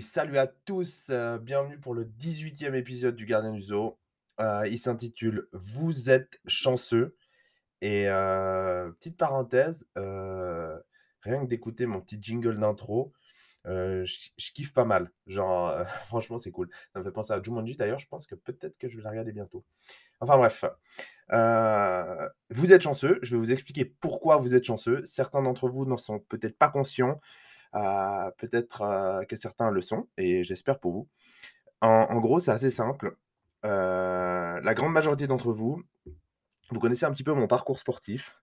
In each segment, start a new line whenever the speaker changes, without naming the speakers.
salut à tous, heu, bienvenue pour le 18e épisode du Gardien du Zoo. Heu, il s'intitule «Vous êtes chanceux» et heu, petite parenthèse, rien que d'écouter mon petit jingle d'intro, je je kiffe pas mal. Genre, franchement, c'est cool. Ça me fait penser à Jumanji d'ailleurs, je pense que peut-être que je vais la regarder bientôt. Enfin bref, vous êtes chanceux, je vais vous expliquer pourquoi vous êtes chanceux. Certains d'entre vous n'en sont peut-être pas conscients, peut-être, heu, que certains le sont et j'espère pour vous. En gros, c'est assez simple. Heu, la grande majorité d'entre vous, vous connaissez un petit peu mon parcours sportif.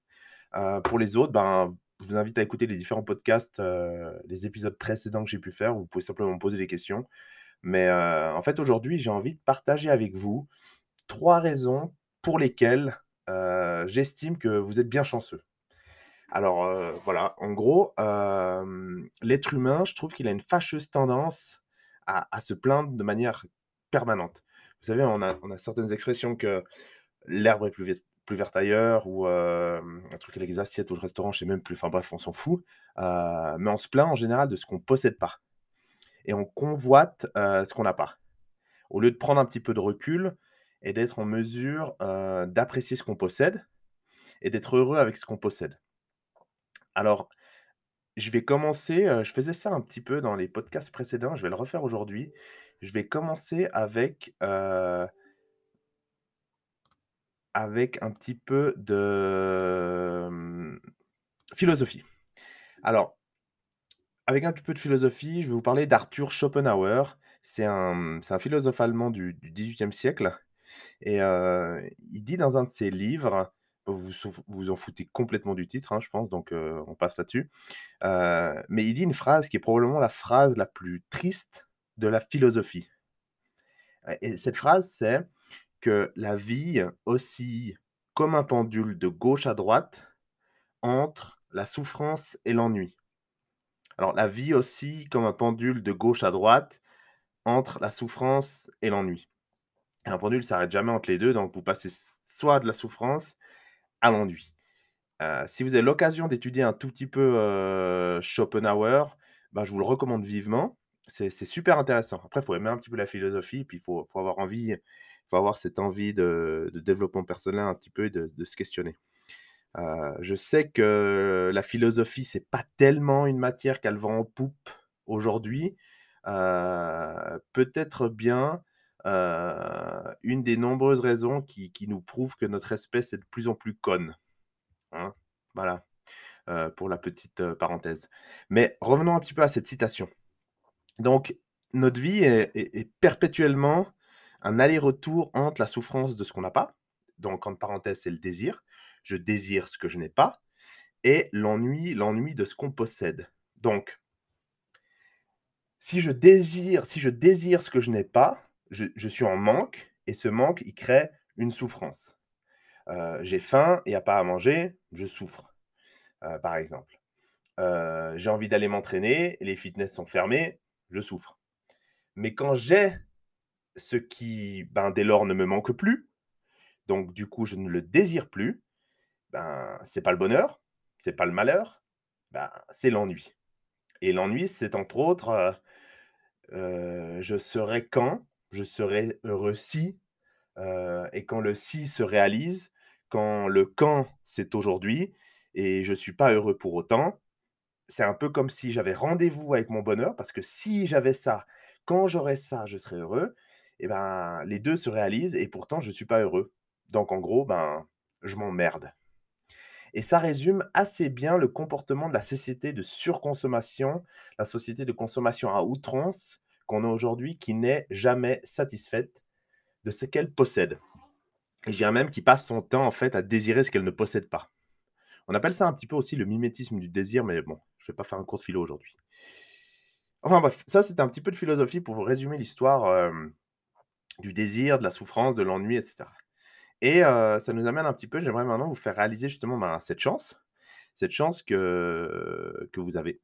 Heu, pour les autres, ben, je vous invite à écouter les différents podcasts, les épisodes précédents que j'ai pu faire. Vous pouvez simplement me poser des questions. Mais, en fait, aujourd'hui, j'ai envie de partager avec vous 3 raisons pour lesquelles, j'estime que vous êtes bien chanceux. Alors, heu, voilà, en gros, hem, l'être humain, je trouve qu'il a une fâcheuse tendance à se plaindre de manière permanente. Vous savez, on a certaines expressions que l'herbe est plus verte ailleurs ou, hem, un truc avec les assiettes ou le restaurant, je sais même plus, enfin bref, on s'en fout. Mais on se plaint en général de ce qu'on possède pas et on convoite, ce qu'on n'a pas. Au lieu de prendre un petit peu de recul et d'être en mesure, d'apprécier ce qu'on possède et d'être heureux avec ce qu'on possède. Alors, je vais commencer, je faisais ça un petit peu dans les podcasts précédents, je vais le refaire aujourd'hui. Je vais commencer avec, avec un petit peu de, mmh, philosophie. Alors, avec un petit peu de philosophie, je vais vous parler d'Arthur Schopenhauer. C'est un, un philosophe allemand du du 18e siècle et il dit dans un de ses livres, vous vous en foutez complètement du titre, hein, je pense, donc on passe là-dessus. Mais il dit une phrase qui est probablement la phrase la plus triste de la philosophie. Et et cette phrase, c'est que la vie oscille comme un pendule de gauche à droite entre la souffrance et l'ennui. Alors la vie oscille comme un pendule de gauche à droite entre la souffrance et l'ennui. Un pendule s'arrête jamais entre les 2, donc vous passez soit de la souffrance à l'ennui. Heu, si vous avez l'occasion d'étudier un tout petit peu, heu, Schopenhauer, ben, je vous le recommande vivement. C'est super intéressant. Après, il faut aimer un petit peu la philosophie, puis il faut avoir envie, faut avoir cette envie de développement personnel un petit peu et de se questionner. Heu, je sais que la philosophie, c'est pas tellement une matière qu'elle vend en poupe aujourd'hui. Peut-être bien, heu, une des nombreuses raisons qui qui nous prouvent que notre espèce est de plus en plus conne, hein. Voilà, heu, pour la petite, heu, parenthèse. Mais revenons un petit peu à cette citation. Donc notre vie est est perpétuellement un aller-retour entre la souffrance de ce qu'on n'a pas, donc entre parenthèses, c'est le désir. Je désire ce que je n'ai pas et l'ennui l'ennui de ce qu'on possède. Donc si je désire si je désire ce que je n'ai pas, je je suis en manque et ce manque, il crée une souffrance. Heu, j'ai faim, il y a pas à manger, je souffre, heu, par exemple. Heu, j'ai envie d'aller m'entraîner, les fitness sont fermés, je souffre. Mais quand j'ai ce qui, ben, dès lors ne me manque plus, donc du coup, je ne le désire plus, ben, c'est pas le bonheur, c'est pas le malheur, ben, c'est l'ennui. Et l'ennui, c'est entre autres, je serai quand, je serai heureux si, heu et quand le si se réalise, quand le quand, c'est aujourd'hui et je suis pas heureux pour autant, c'est un peu comme si j'avais rendez-vous avec mon bonheur parce que si j'avais ça, quand j'aurais ça, je serais heureux et ben, les 2 se réalisent et pourtant je suis pas heureux. Donc en gros, ben, je m'emmerde. Et ça résume assez bien le comportement de la société de surconsommation, la société de consommation à outrance qu'on a aujourd'hui qui n'est jamais satisfaite de ce qu'elle possède. Et je même qui passe son temps en fait à désirer ce qu'elle ne possède pas. On appelle ça un petit peu aussi le mimétisme du désir, mais bon, je vais pas faire un cours de philo aujourd'hui. Enfin bref, ça c'était un petit peu de philosophie pour vous résumer l'histoire, hem, du désir, de la souffrance, de l'ennui et cetera. Et heu, ça nous amène un petit peu j'aimerais maintenant vous faire réaliser justement, ben, cette chance cette chance que vous avez.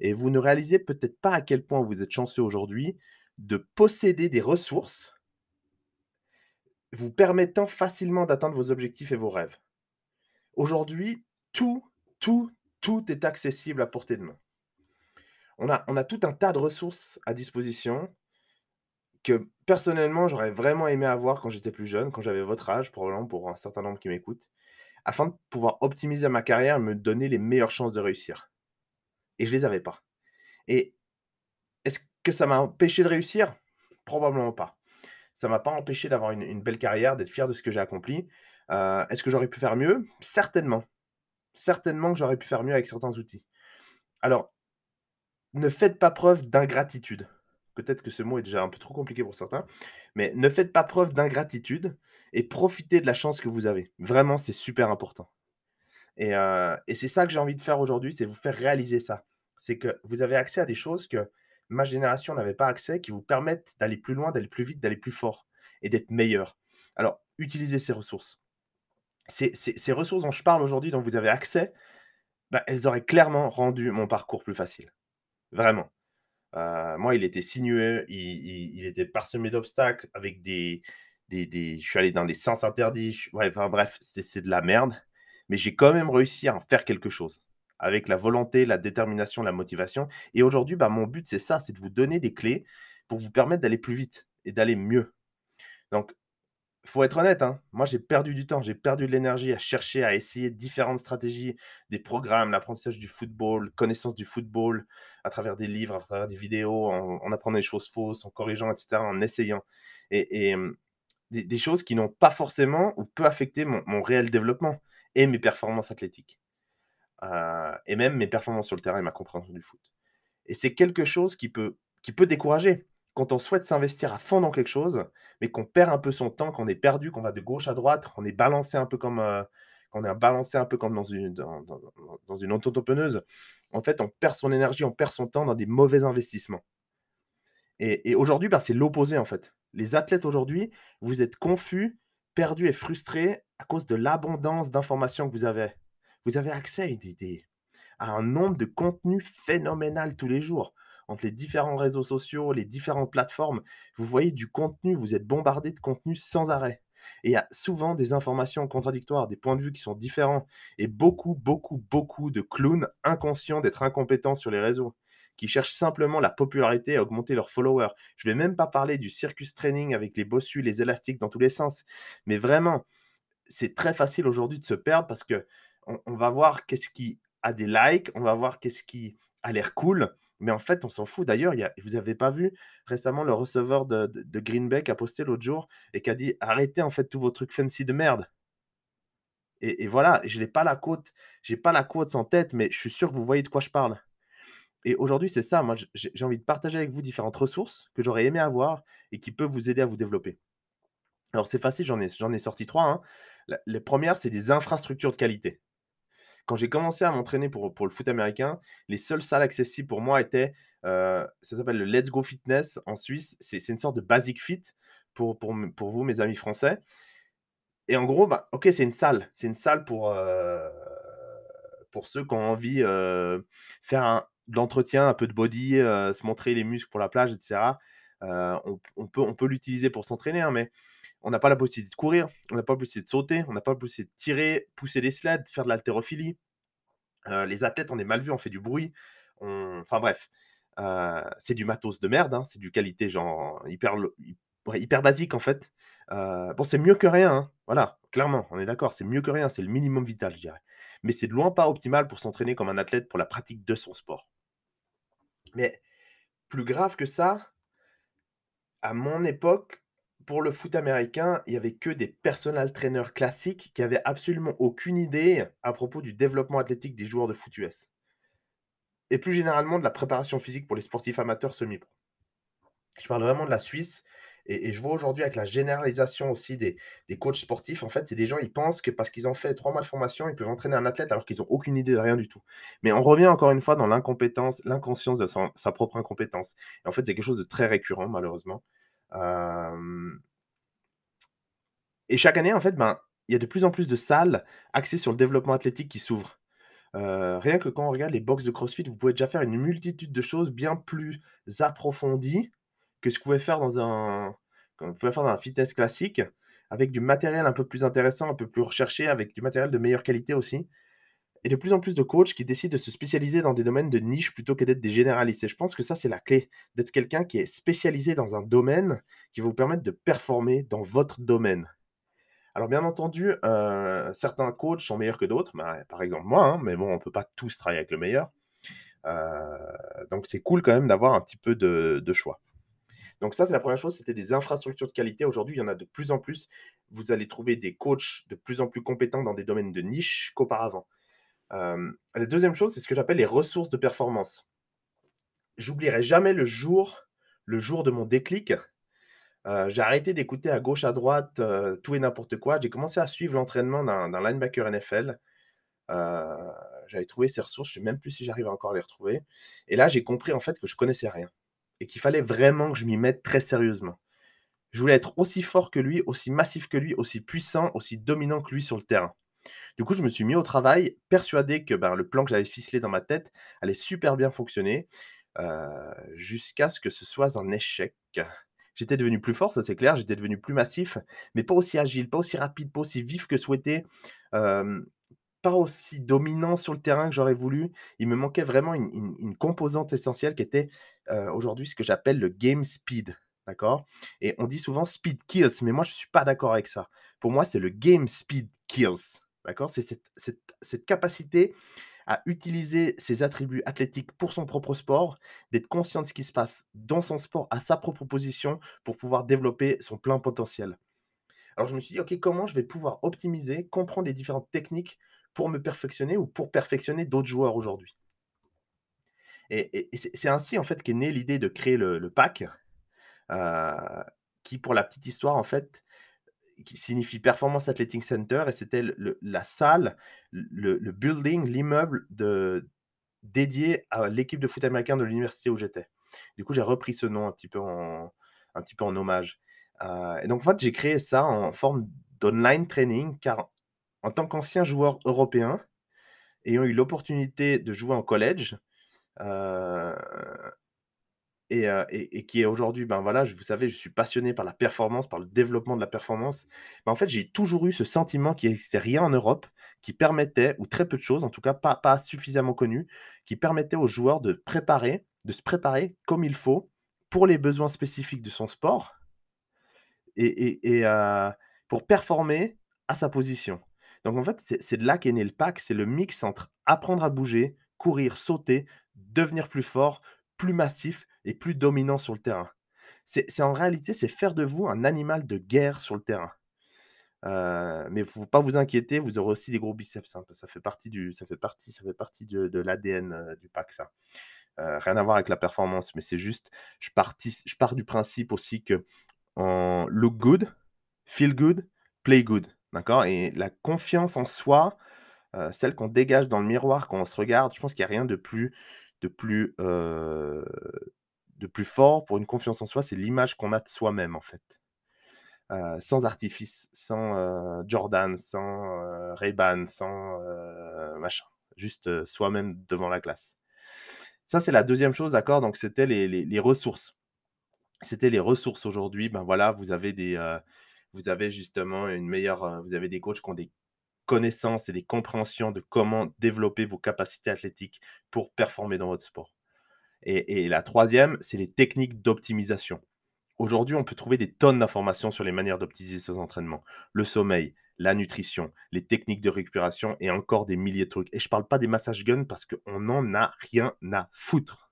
Et vous ne réalisez peut-être pas à quel point vous êtes chanceux aujourd'hui de posséder des ressources vous permettant facilement d'atteindre vos objectifs et vos rêves. Aujourd'hui, tout, tout, tout est accessible à portée de main. On a on a tout un tas de ressources à disposition que personnellement, j'aurais vraiment aimé avoir quand j'étais plus jeune, quand j'avais votre âge, probablement pour un certain nombre qui m'écoutent, afin de pouvoir optimiser ma carrière et me donner les meilleures chances de réussir. Et je les avais pas. Et est-ce que ça m'a empêché de réussir? Probablement pas. Ça m'a pas empêché d'avoir une belle carrière, d'être fier de ce que j'ai accompli. Heu, est-ce que j'aurais pu faire mieux? Certainement. Certainement que j'aurais pu faire mieux avec certains outils. Alors, ne faites pas preuve d'ingratitude. Peut-être que ce mot est déjà un peu trop compliqué pour certains, mais ne faites pas preuve d'ingratitude et profitez de la chance que vous avez. Vraiment, c'est super important. Et heu et c'est ça que j'ai envie de faire aujourd'hui, c'est vous faire réaliser ça. C'est que vous avez accès à des choses que ma génération n'avait pas accès, qui vous permettent d'aller plus loin, d'aller plus vite, d'aller plus fort et d'être meilleur. Alors, utilisez ces ressources. Ces ces ces ressources dont je parle aujourd'hui, dont vous avez accès, bah, elles auraient clairement rendu mon parcours plus facile. Vraiment. Heu, moi, il était sinueux, il était parsemé d'obstacles avec des des je suis allé dans des sens interdits, je ouais, bref, c'est de la merde, mais j'ai quand même réussi à en faire quelque chose. Avec la volonté, la détermination, la motivation et aujourd'hui, bah, mon but, c'est ça, c'est de vous donner des clés pour vous permettre d'aller plus vite et d'aller mieux. Donc faut être honnête, hein, moi j'ai perdu du temps, j'ai perdu de l'énergie à chercher, à essayer différentes stratégies, des programmes, l'apprentissage du football, connaissance du football, à travers des livres, à travers des vidéos, en, en apprenant des choses fausses, en corrigeant, etc., en essayant. Et, hum, des, choses qui n'ont pas forcément ou peu affecté mon réel développement et mes performances athlétiques. Euh, et même mes performances sur le terrain et ma compréhension du foot. Et c'est quelque chose qui peut, qui peut décourager quand on souhaite s'investir à fond dans quelque chose, mais qu'on perd un peu son temps, qu'on est perdu, qu'on va de gauche à droite, qu'on est balancé un peu comme, euh, qu'on est balancé un peu comme dans une, dans, dans, dans une auto-entrepreneuse, en fait, on perd son énergie, on perd son temps dans des mauvais investissements. Et, et aujourd'hui, ben, c'est l'opposé, en fait. Les athlètes aujourd'hui, vous êtes confus, perdus et frustrés à cause de l'abondance d'informations que vous avez. Vous avez accès à, à un nombre de contenus phénoménal tous les jours entre les différents réseaux sociaux, les différentes plateformes, vous voyez du contenu, vous êtes bombardé de contenu sans arrêt. Et il y a souvent des informations contradictoires, des points de vue qui sont différents, et beaucoup, beaucoup, beaucoup de clowns inconscients d'être incompétents sur les réseaux, qui cherchent simplement la popularité à augmenter leurs followers. Je vais même pas parler du circus training avec les bossus, les élastiques dans tous les sens, mais vraiment, c'est très facile aujourd'hui de se perdre parce que on, va voir qu'est-ce qui a des likes, on va voir qu'est-ce qui a l'air cool, mais en fait, on s'en fout. D'ailleurs, vous avez pas vu récemment le receveur de de de Green Bay qui a posté l'autre jour et qui a dit: «Arrêtez en fait tous vos trucs fancy de merde» et voilà, je n'ai pas la quote j'ai pas la quote en tête, mais je suis sûr que vous voyez de quoi je parle et aujourd'hui, c'est ça, moi, j'ai envie de partager avec vous différentes ressources que j'aurais aimé avoir et qui peuvent vous aider à vous développer. Alors c'est facile, j'en ai ai sorti 3. hein. La les 1 c'est des infrastructures de qualité. Quand j'ai commencé à m'entraîner pour pour le foot américain, les seules salles accessibles pour moi étaient, heu, ça s'appelle le Let's Go Fitness en Suisse. C'est une sorte de Basic Fit pour pour pour vous, mes amis français et en gros, bah, OK, c'est une salle. C'est une salle pour, heu, pour ceux qui ont envie, heu, faire un de l'entretien, un peu de body, se montrer les muscles pour la plage et cetera. Heu, on p on peut on peut l'utiliser pour s'entraîner, hein, mais on n'a pas la possibilité de courir, on n'a pas la possibilité de sauter, on n'a pas la possibilité de tirer, pousser des sleds, faire de l'haltérophilie. Heu, les athlètes, on est mal vus, on fait du bruit, enfin bref, heu, c'est du matos de merde, hein, c'est du qualité genre hyper hyper basique en fait. Heu, bon, c'est mieux que rien, hein, voilà, clairement, on est d'accord, c'est mieux que rien, c'est le minimum vital, je dirais. Mais c'est de loin pas optimal pour s'entraîner comme un athlète pour la pratique de son sport. Mais plus grave que ça, à mon époque, pour le foot américain, il y avait que des personal trainers classiques qui avaient absolument aucune idée à propos du développement athlétique des joueurs de foot US. Et plus généralement de la préparation physique pour les sportifs amateurs semi-pro. Je parle vraiment de la Suisse et je vois aujourd'hui avec la généralisation aussi des des coachs sportifs, en fait, c'est des gens, ils pensent que parce qu'ils ont fait 3 mois de formation, ils peuvent entraîner un athlète alors qu'ils ont aucune idée de rien du tout. Mais on revient encore une fois dans l'incompétence, l'inconscience de son sa propre incompétence. Et en fait, c'est quelque chose de très récurrent malheureusement. Et chaque année, en fait, ben, il y a de plus en plus de salles axées sur le développement athlétique qui s'ouvrent. Rien que quand on regarde les box de CrossFit, vous pouvez déjà faire une multitude de choses bien plus approfondies que ce que vous pouvez faire dans un que vous pouvez faire dans un fitness classique, avec du matériel un peu plus intéressant, un peu plus recherché, avec du matériel de meilleure qualité aussi et de plus en plus de coachs qui décident de se spécialiser dans des domaines de niche plutôt que d'être des généralistes. Et je pense que ça, c'est la clé, d'être quelqu'un qui est spécialisé dans un domaine qui va vous permettre de performer dans votre domaine. Alors bien entendu, euh, certains coachs sont meilleurs que d'autres, bah, par exemple moi, hein, mais bon, on ne peut pas tous travailler avec le meilleur. Euh, donc c'est cool quand même d'avoir un petit peu de, choix. Donc ça, c'est la première chose, c'était des infrastructures de qualité. Aujourd'hui, il y en a de plus en plus. Vous allez trouver des coachs de plus en plus compétents dans des domaines de niche qu'auparavant. Euh, la deuxième chose, c'est ce que j'appelle les ressources de performance. J'oublierai jamais le jour, le jour de mon déclic. Euh, j'ai arrêté d'écouter à gauche, à droite, tout et n'importe quoi. J'ai commencé à suivre l'entraînement d'un linebacker NFL. Euh, j'avais trouvé ces ressources, je ne sais même plus si j'arrive encore à les retrouver. Et là, j'ai compris en fait que je connaissais rien et qu'il fallait vraiment que je m'y mette très sérieusement. Je voulais être aussi fort que lui, aussi massif que lui, aussi puissant, aussi dominant que lui sur le terrain. Du coup, je me suis mis au travail, persuadé que ben, le plan que j'avais ficelé dans ma tête allait super bien fonctionner, jusqu'à ce que ce soit un échec. J'étais devenu plus fort, ça c'est clair, j'étais devenu plus massif, mais pas aussi agile, pas aussi rapide, pas aussi vif que souhaité. Pas aussi dominant sur le terrain que j'aurais voulu. Il me manquait vraiment une, composante essentielle qui était aujourd'hui ce que j'appelle le game speed. D'accord? Et on dit souvent speed kills, mais moi je ne suis pas d'accord avec ça. Pour moi, c'est le game speed kills. D'accord? C'est cette, capacité à utiliser ses attributs athlétiques pour son propre sport, d'être conscient de ce qui se passe dans son sport à sa propre position pour pouvoir développer son plein potentiel. Alors je me suis dit, OK, comment je vais pouvoir optimiser, comprendre les différentes techniques pour me perfectionner ou pour perfectionner d'autres joueurs aujourd'hui? Et, c'est ainsi en fait qu'est née l'idée de créer le, pack, euh, qui pour la petite histoire en fait, qui signifie Performance Athletic Center, et c'était la salle, le, building, l'immeuble dédié à l'équipe de foot américain de l'université où j'étais. Du coup, j'ai repris ce nom un petit peu en, un petit peu en hommage. Euh, et donc, en fait, j'ai créé ça en forme d'online training, car en tant qu'ancien joueur européen, ayant eu l'opportunité de jouer en collège, euh, et, qui est aujourd'hui, ben voilà, je, vous savez, je suis passionné par la performance, par le développement de la performance. En fait, j'ai toujours eu ce sentiment qu'il n'existait rien en Europe qui permettait, ou très peu de choses, en tout cas pas, suffisamment connu, qui permettait aux joueurs de préparer, de se préparer comme il faut pour les besoins spécifiques de son sport et, pour performer à sa position. Donc en fait, c'est de là qu'est né le pack, c'est le mix entre apprendre à bouger, courir, sauter, devenir plus fort, plus massif et plus dominant sur le terrain. C'est en réalité, c'est faire de vous un animal de guerre sur le terrain. Euh, mais faut pas vous inquiéter, vous aurez aussi des gros biceps. Hein, ça fait partie du, ça fait partie, ça fait partie de, l'ADN euh, du pack, ça. Euh, rien à voir avec la performance, mais c'est juste, je, pars du principe aussi que en look good, feel good, play good. D'accord? Et la confiance en soi, euh, celle qu'on dégage dans le miroir quand on se regarde, je pense qu'il n'y a rien de plus, de plus, de plus fort pour une confiance en soi, c'est l'image qu'on a de soi-même, en fait. Sans artifice, sans Jordan, sans Ray-Ban, sans machin. Juste soi-même devant la classe. Ça, c'est la deuxième chose, d'accord? Donc, c'était les, les ressources. C'était les ressources aujourd'hui. Ben voilà, vous avez des vous avez justement une meilleure, vous avez des coachs qui ont des connaissances et des compréhensions de comment développer vos capacités athlétiques pour performer dans votre sport. Et, la troisième, c'est les techniques d'optimisation. Aujourd'hui, on peut trouver des tonnes d'informations sur les manières d'optimiser ses entraînements. Le sommeil, la nutrition, les techniques de récupération et encore des milliers de trucs. Et je ne parle pas des massages guns parce qu'on n'en a rien à foutre.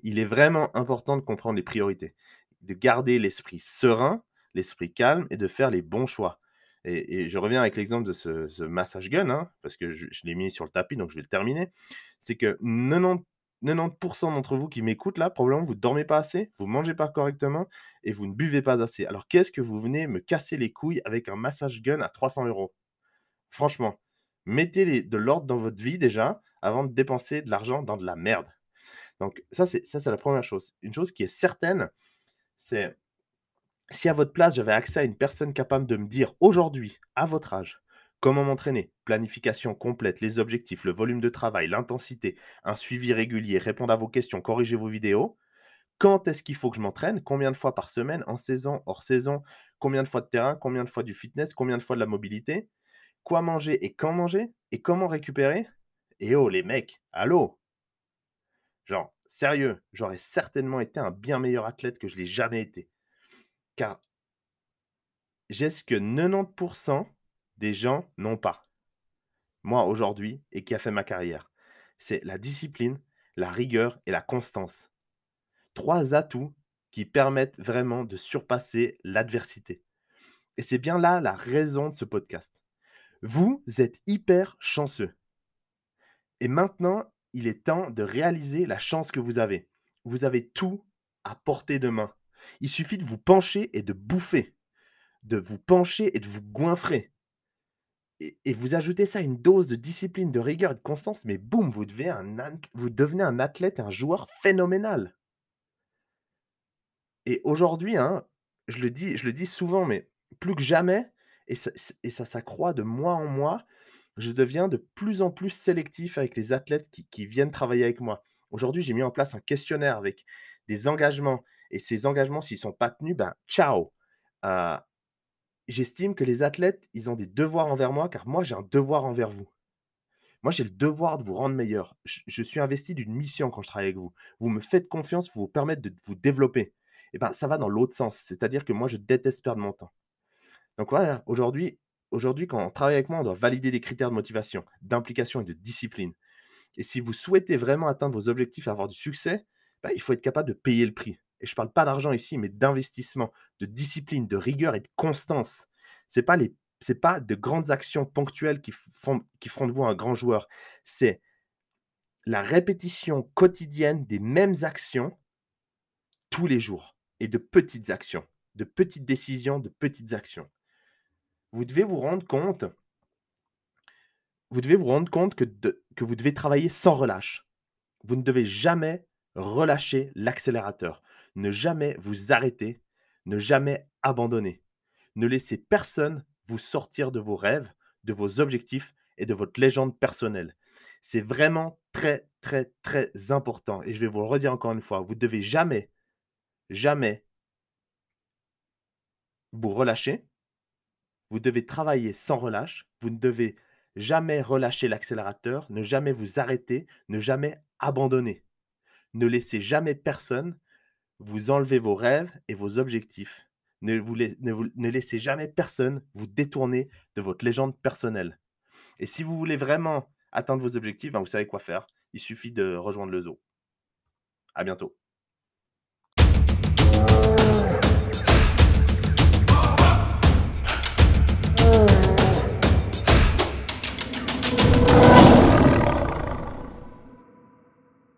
Il est vraiment important de comprendre les priorités, de garder l'esprit serein l'esprit calme et de faire les bons choix. Et, je reviens avec l'exemple de ce, massage gun, hein, parce que je, l'ai mis sur le tapis, donc je vais le terminer. C'est que 90, 90% d'entre vous qui m'écoutent là, probablement vous ne dormez pas assez, vous ne mangez pas correctement et vous ne buvez pas assez. Alors qu'est-ce que vous venez me casser les couilles avec un massage gun à 300 euros? Franchement, mettez de l'ordre dans votre vie déjà avant de dépenser de l'argent dans de la merde. Donc ça, c'est la première chose. Une chose qui est certaine, c'est si à votre place, j'avais accès à une personne capable de me dire aujourd'hui, à votre âge, comment m'entraîner, planification complète, les objectifs, le volume de travail, l'intensité, un suivi régulier, répondre à vos questions, corriger vos vidéos, quand est-ce qu'il faut que je m'entraîne, combien de fois par semaine, en saison, hors saison, combien de fois de terrain, combien de fois du fitness, combien de fois de la mobilité, quoi manger et quand manger, et comment récupérer, Eh oh les mecs, allô? Genre, sérieux, j'aurais certainement été un bien meilleur athlète que je l'ai jamais été. Car j'ai ce que 90% des gens n'ont pas. Moi, aujourd'hui, et qui a fait ma carrière? C'est la discipline, la rigueur et la constance. Trois atouts qui permettent vraiment de surpasser l'adversité. Et c'est bien là la raison de ce podcast. Vous êtes hyper chanceux. Et maintenant, il est temps de réaliser la chance que vous avez. Vous avez tout à portée de main. Il suffit de vous pencher et de bouffer, de vous pencher et de vous goinfrer. Et, vous ajoutez ça à une dose de discipline, de rigueur et de constance, mais boum, vous, devenez un, vous devenez un athlète, un joueur phénoménal. Et aujourd'hui, hein, je, le dis, je le dis souvent, mais plus que jamais, et ça, ça s'accroît de mois en mois, je deviens de plus en plus sélectif avec les athlètes qui, viennent travailler avec moi. Aujourd'hui, j'ai mis en place un questionnaire avec des engagements. Et ces engagements, s'ils ne sont pas tenus, ben ciao. Euh, j'estime que les athlètes, ils ont des devoirs envers moi, car moi, j'ai un devoir envers vous. Moi, j'ai le devoir de vous rendre meilleur. Je, suis investi d'une mission quand je travaille avec vous. Vous me faites confiance, vous vous permettez de vous développer. Et ben, ça va dans l'autre sens. C'est-à-dire que moi, je déteste perdre mon temps. Donc voilà, aujourd'hui, aujourd'hui, quand on travaille avec moi, on doit valider des critères de motivation, d'implication et de discipline. Et si vous souhaitez vraiment atteindre vos objectifs et avoir du succès, bah, il faut être capable de payer le prix. Et je ne parle pas d'argent ici, mais d'investissement, de discipline, de rigueur et de constance. Ce n'est pas, pas de grandes actions ponctuelles qui, font, qui feront de vous un grand joueur. C'est la répétition quotidienne des mêmes actions tous les jours et de petites actions, de petites décisions, de petites actions vous devez vous rendre compte vous devez vous rendre compte que, que vous devez travailler sans relâche. Vous ne devez jamais relâcher l'accélérateur. Ne jamais vous arrêter. Ne jamais abandonner. Ne laissez personne vous sortir de vos rêves, de vos objectifs et de votre légende personnelle. C'est vraiment très, très, très important. Et je vais vous le redire encore une fois. Vous ne devez jamais, jamais vous relâcher. Vous devez travailler sans relâche. Vous ne devez jamais relâcher l'accélérateur, ne jamais vous arrêter, ne jamais abandonner. Ne laissez jamais personne vous enlever vos rêves et vos objectifs. Ne, laissez jamais personne vous détourner de votre légende personnelle. Et si vous voulez vraiment atteindre vos objectifs, ben vous savez quoi faire. Il suffit de rejoindre le zoo. À bientôt.